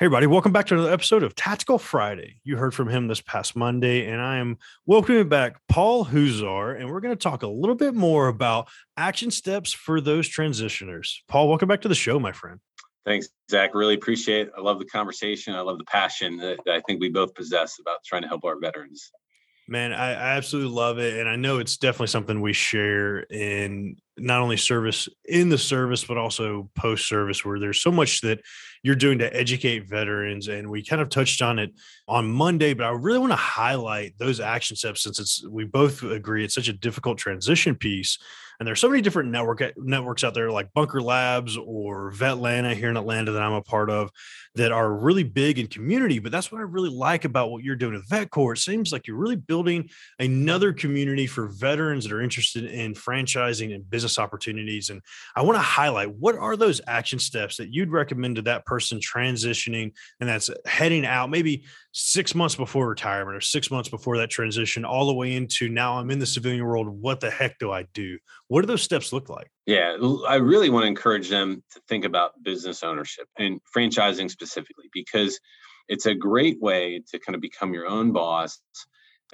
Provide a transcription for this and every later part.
Hey, everybody, welcome back to another episode of Tactical Friday. You heard from him this past Monday, and I am welcoming back Paul Huszar, and we're going to talk a little bit more about action steps for those transitioners. Paul, welcome back to the show, my friend. Thanks, Zach. Really appreciate it. I love the conversation. I love the passion that I think we both possess about trying to help our veterans. Man, I, I absolutely love it. And I know it's definitely something we share in not only service in the service, but also post service, where there's so much that you're doing to educate veterans. And we kind of touched on it on Monday, but I really want to highlight those action steps since it's we both agree it's such a difficult transition piece. And there's so many different network networks out there like Bunker Labs or Vetlanta here in Atlanta that I'm a part of that are really big in community. But that's what I really like about what you're doing with VetCor. It seems like you're really building another community for veterans that are interested in franchising and business opportunities. And I want to highlight what are those action steps that you'd recommend to that person transitioning and that's heading out maybe six months before retirement or six months before that transition, all the way into now I'm in the civilian world. What the heck do I do? What do those steps look like? Yeah, I really want to encourage them to think about business ownership and franchising specifically because it's a great way to kind of become your own boss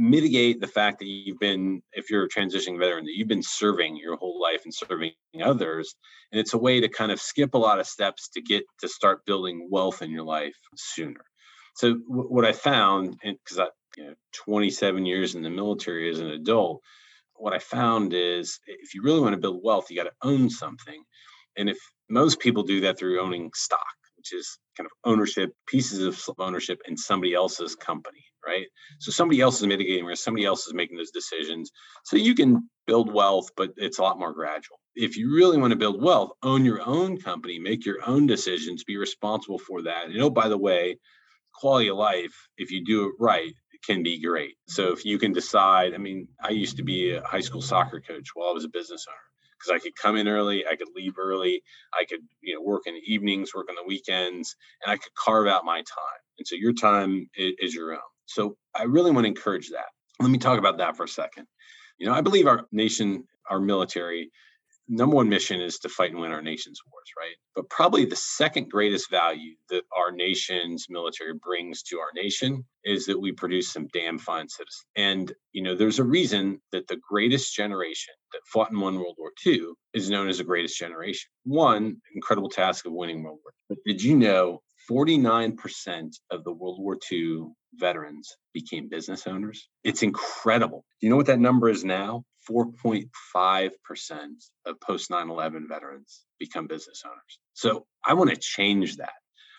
mitigate the fact that you've been if you're a transitioning veteran that you've been serving your whole life and serving others and it's a way to kind of skip a lot of steps to get to start building wealth in your life sooner so w- what I found, because I, you know, 27 years in the military as an adult, what I found is if you really want to build wealth, you got to own something. And if most people do that through owning stock, which is kind of ownership, pieces of ownership in somebody else's company, right? So somebody else is mitigating risk, somebody else is making those decisions. So you can build wealth, but it's a lot more gradual. If you really want to build wealth, own your own company, make your own decisions, be responsible for that. And oh, by the way, quality of life, if you do it right, can be great. So if you can decide, I mean, I used to be a high school soccer coach while I was a business owner because I could come in early, I could leave early, I could, you know, work in the evenings, work on the weekends, and I could carve out my time. And so your time is, is your own. So I really want to encourage that. Let me talk about that for a second. You know, I believe our nation, our military number one mission is to fight and win our nation's wars, right? But probably the second greatest value that our nation's military brings to our nation is that we produce some damn fine citizens. And, you know, there's a reason that the greatest generation that fought and won World War II is known as the greatest generation. One, incredible task of winning World War. II. But did you know 49% of the World War II veterans became business owners? It's incredible. You know what that number is now? 4.5% of post 9 11 veterans become business owners. So I want to change that.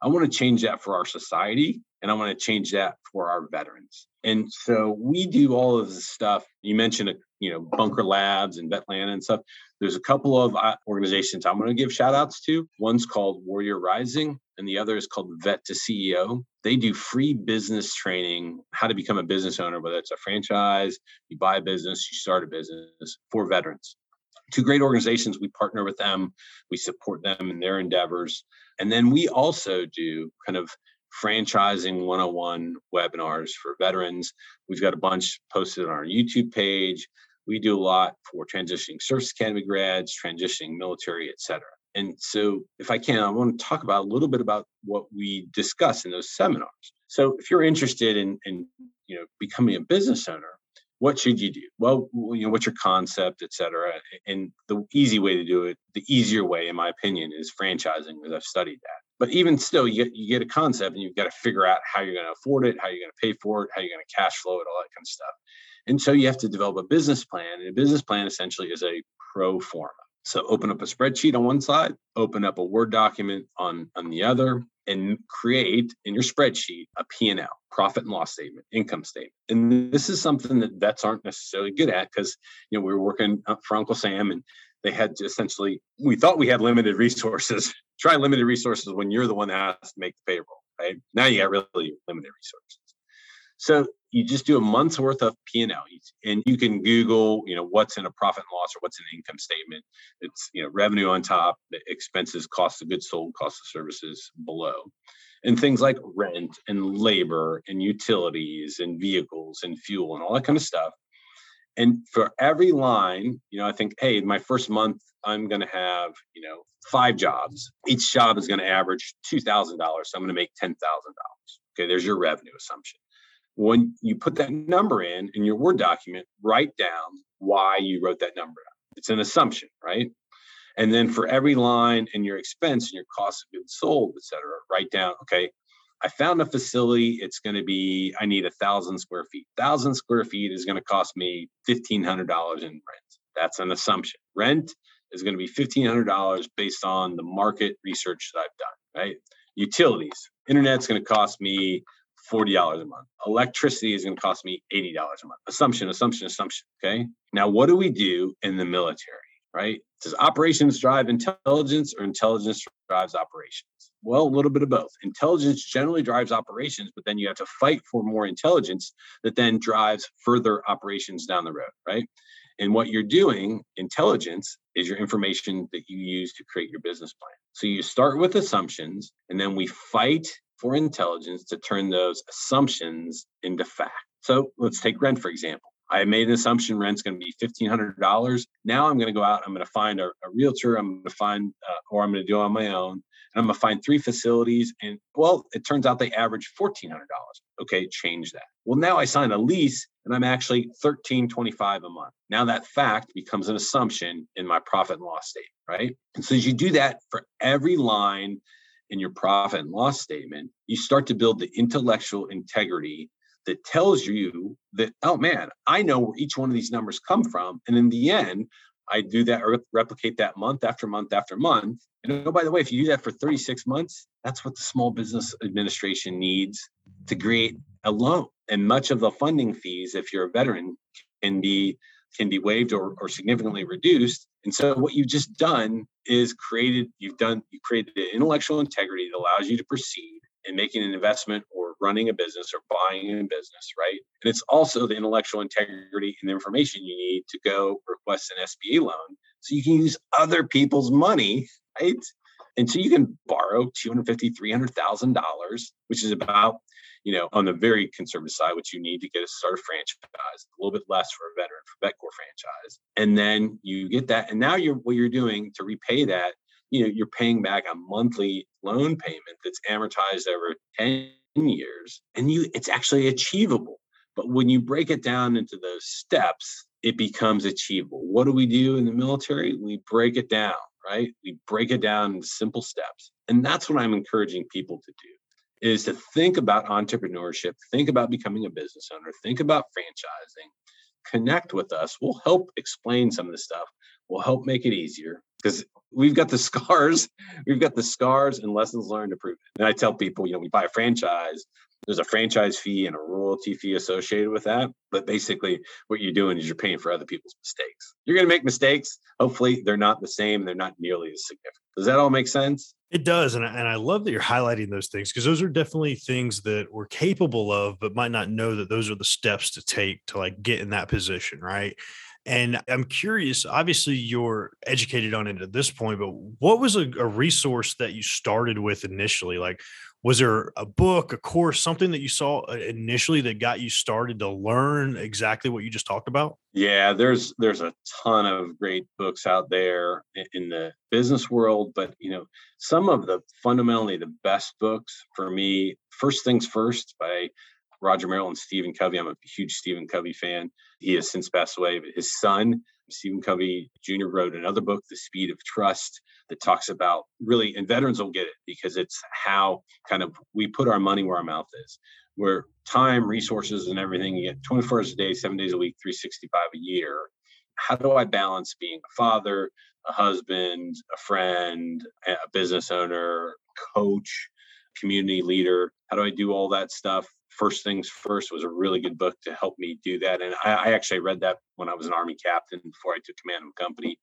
I want to change that for our society and I want to change that for our veterans. And so we do all of this stuff. You mentioned, you know, Bunker Labs and Vetlanta and stuff. There's a couple of uh, organizations I'm going to give shout outs to. One's called Warrior Rising, and the other is called Vet to CEO. They do free business training, how to become a business owner, whether it's a franchise, you buy a business, you start a business for veterans. Two great organizations. We partner with them, we support them in their endeavors. And then we also do kind of franchising 101 webinars for veterans. We've got a bunch posted on our YouTube page. We do a lot for transitioning service academy grads, transitioning military, et cetera. And so, if I can, I want to talk about a little bit about what we discuss in those seminars. So, if you're interested in, in you know, becoming a business owner, what should you do? Well, you know, what's your concept, et cetera? And the easy way to do it, the easier way, in my opinion, is franchising, because I've studied that. But even still, you get, you get a concept and you've got to figure out how you're going to afford it, how you're going to pay for it, how you're going to cash flow it, all that kind of stuff. And so you have to develop a business plan. And a business plan essentially is a pro forma. So open up a spreadsheet on one side, open up a Word document on, on the other, and create in your spreadsheet a P&L, profit and loss statement, income statement. And this is something that vets aren't necessarily good at because, you know, we were working uh, for Uncle Sam and they had to essentially, we thought we had limited resources. Try limited resources when you're the one that has to make the payroll, right? Now you got really limited resources. So you just do a month's worth of P&L and you can Google, you know, what's in a profit and loss or what's in an income statement. It's, you know, revenue on top, expenses, cost of goods sold, cost of services below. And things like rent and labor and utilities and vehicles and fuel and all that kind of stuff. And for every line, you know, I think, hey, my first month, I'm going to have, you know, five jobs. Each job is going to average $2,000. So I'm going to make $10,000. Okay, there's your revenue assumption when you put that number in in your Word document, write down why you wrote that number. It's an assumption, right? And then for every line in your expense and your cost of goods sold, et cetera, write down, okay, I found a facility. It's going to be, I need a thousand square feet. Thousand square feet is going to cost me $1,500 in rent. That's an assumption. Rent is going to be $1,500 based on the market research that I've done, right? Utilities, internet's going to cost me $40 a month. Electricity is going to cost me $80 a month. Assumption, assumption, assumption. Okay. Now, what do we do in the military, right? Does operations drive intelligence or intelligence drives operations? Well, a little bit of both. Intelligence generally drives operations, but then you have to fight for more intelligence that then drives further operations down the road, right? And what you're doing, intelligence, is your information that you use to create your business plan. So you start with assumptions, and then we fight for intelligence to turn those assumptions into fact. So let's take rent, for example. I made an assumption rent's going to be $1,500. Now I'm going to go out, I'm going to find a, a realtor, I'm going to find, uh, or I'm going to do it on my own, and I'm going to find three facilities. And well, it turns out they average $1,400. Okay, change that. Well, now I sign a lease and I'm actually 1325 a month. Now that fact becomes an assumption in my profit and loss statement, right? And so as you do that for every line in your profit and loss statement, you start to build the intellectual integrity that tells you that, oh man, I know where each one of these numbers come from. And in the end, I do that or replicate that month after month after month. And oh, by the way, if you do that for 36 months, that's what the Small Business Administration needs to create a loan. And much of the funding fees, if you're a veteran, can be can be waived or, or significantly reduced. And so what you've just done is created, you've done, you created the intellectual integrity that allows you to proceed in making an investment or running a business or buying a business, right? And it's also the intellectual integrity and the information you need to go request an SBA loan so you can use other people's money, right? And so you can borrow $250,000, $300,000, which is about you know, on the very conservative side, what you need to get a start a franchise, a little bit less for a veteran for VetCor franchise. And then you get that. And now you're what you're doing to repay that, you know, you're paying back a monthly loan payment that's amortized over 10 years. And you it's actually achievable. But when you break it down into those steps, it becomes achievable. What do we do in the military? We break it down, right? We break it down in simple steps. And that's what I'm encouraging people to do is to think about entrepreneurship, think about becoming a business owner, think about franchising, connect with us. We'll help explain some of the stuff. We'll help make it easier because we've got the scars, we've got the scars and lessons learned to prove it. And I tell people, you know, we buy a franchise, there's a franchise fee and a royalty fee associated with that. But basically, what you're doing is you're paying for other people's mistakes. You're going to make mistakes. Hopefully, they're not the same. They're not nearly as significant. Does that all make sense? It does. And I, and I love that you're highlighting those things because those are definitely things that we're capable of, but might not know that those are the steps to take to like get in that position. Right. And I'm curious, obviously, you're educated on it at this point, but what was a, a resource that you started with initially? Like, was there a book, a course, something that you saw uh, initially that got you started to learn exactly what you just talked about? Yeah, there's there's a ton of great books out there in the business world, but you know, some of the fundamentally the best books for me, First Things First by Roger Merrill and Stephen Covey. I'm a huge Stephen Covey fan. He has since passed away, but his son, Stephen Covey Jr., wrote another book, The Speed of Trust that talks about really, and veterans will get it because it's how kind of we put our money where our mouth is, where time, resources, and everything you get 24 hours a day, seven days a week, 365 a year. How do I balance being a father, a husband, a friend, a business owner, coach, community leader? How do I do all that stuff? First Things First was a really good book to help me do that. And I, I actually read that when I was an Army captain before I took command of a company.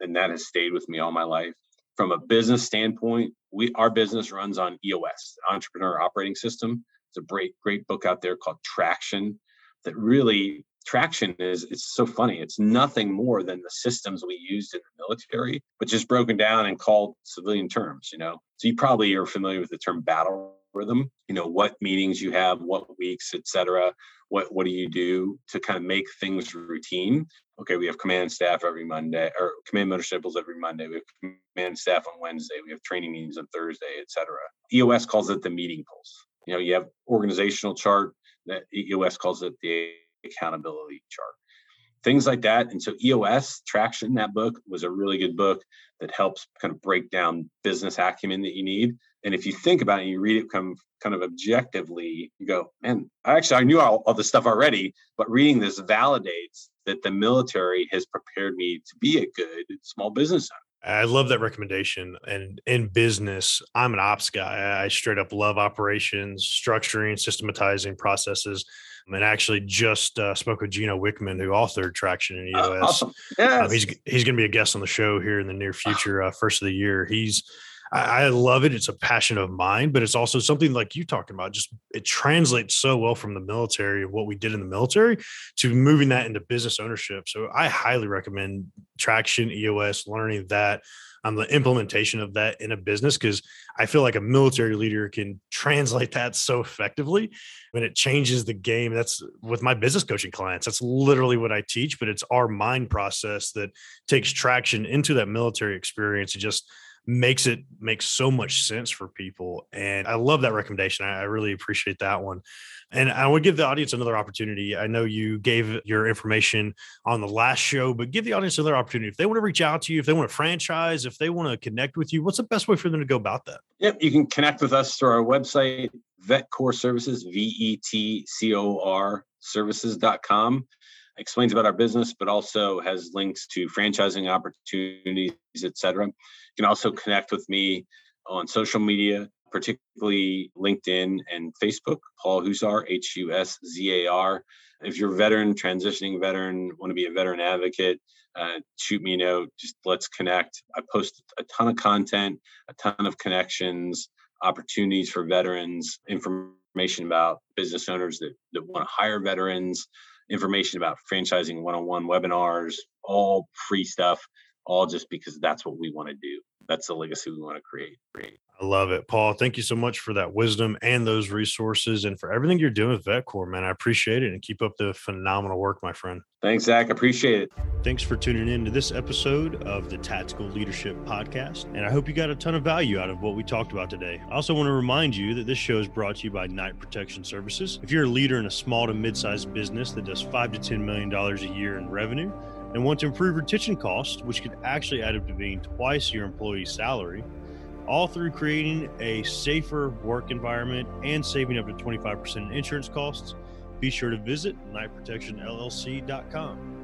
And that has stayed with me all my life from a business standpoint, we our business runs on EOS, Entrepreneur Operating System. It's a great, great book out there called Traction. that really traction is it's so funny it's nothing more than the systems we used in the military but just broken down and called civilian terms you know so you probably are familiar with the term battle rhythm you know what meetings you have what weeks etc what what do you do to kind of make things routine? Okay we have command staff every monday or command motorcycles every monday. We have command staff on wednesday. We have training meetings on thursday etc eos calls it the meeting pulse. You know you have organizational chart that eos calls it the accountability chart things like that. And so eos traction that book was a really good book that helps kind of break down business acumen that you need. And if you think about it and you read it come kind of objectively you go man actually i knew all, all this stuff already. But reading this validates that the military has prepared me to be a good small business owner I love that recommendation. And in business, I'm an ops guy. I straight up love operations, structuring, systematizing processes. And actually, just uh, spoke with Gino Wickman, who authored Traction in EOS. Awesome. Yes. Um, he's he's going to be a guest on the show here in the near future, uh, first of the year. He's I, love it. It's a passion of mine, but it's also something like you talking about. Just it translates so well from the military of what we did in the military to moving that into business ownership. So I highly recommend Traction EOS, learning that on um, the implementation of that in a business because I feel like a military leader can translate that so effectively when it changes the game. That's with my business coaching clients. That's literally what I teach, but it's our mind process that takes traction into that military experience and just makes it make so much sense for people. And I love that recommendation. I, really appreciate that one. And I would give the audience another opportunity. I know you gave your information on the last show, but give the audience another opportunity. If they want to reach out to you, if they want to franchise, if they want to connect with you, what's the best way for them to go about that? Yep. You can connect with us through our website, VetCor Services, V E T C O R services.com explains about our business, but also has links to franchising opportunities, etc. You can also connect with me on social media, particularly LinkedIn and Facebook, Paul Huszar, H U S Z A R. If you're a veteran, transitioning veteran, want to be a veteran advocate, uh, shoot me a note. Just let's connect. I post a ton of content, a ton of connections, opportunities for veterans, information about business owners that, that want to hire veterans, information about franchising one on one webinars, all free stuff all just because that's what we want to do. That's the legacy we want to create. create. I love it, Paul. Thank you so much for that wisdom and those resources and for everything you're doing with VetCor, man. I appreciate it and keep up the phenomenal work, my friend. Thanks, Zach. Appreciate it. Thanks for tuning in to this episode of the Tactical Leadership Podcast. And I hope you got a ton of value out of what we talked about today. I also want to remind you that this show is brought to you by Knight Protection Services. If you're a leader in a small to mid-sized business that does five to $10 million a year in revenue, and want to improve retention costs, which could actually add up to being twice your employee's salary, all through creating a safer work environment and saving up to 25% in insurance costs, be sure to visit knightprotectionllc.com.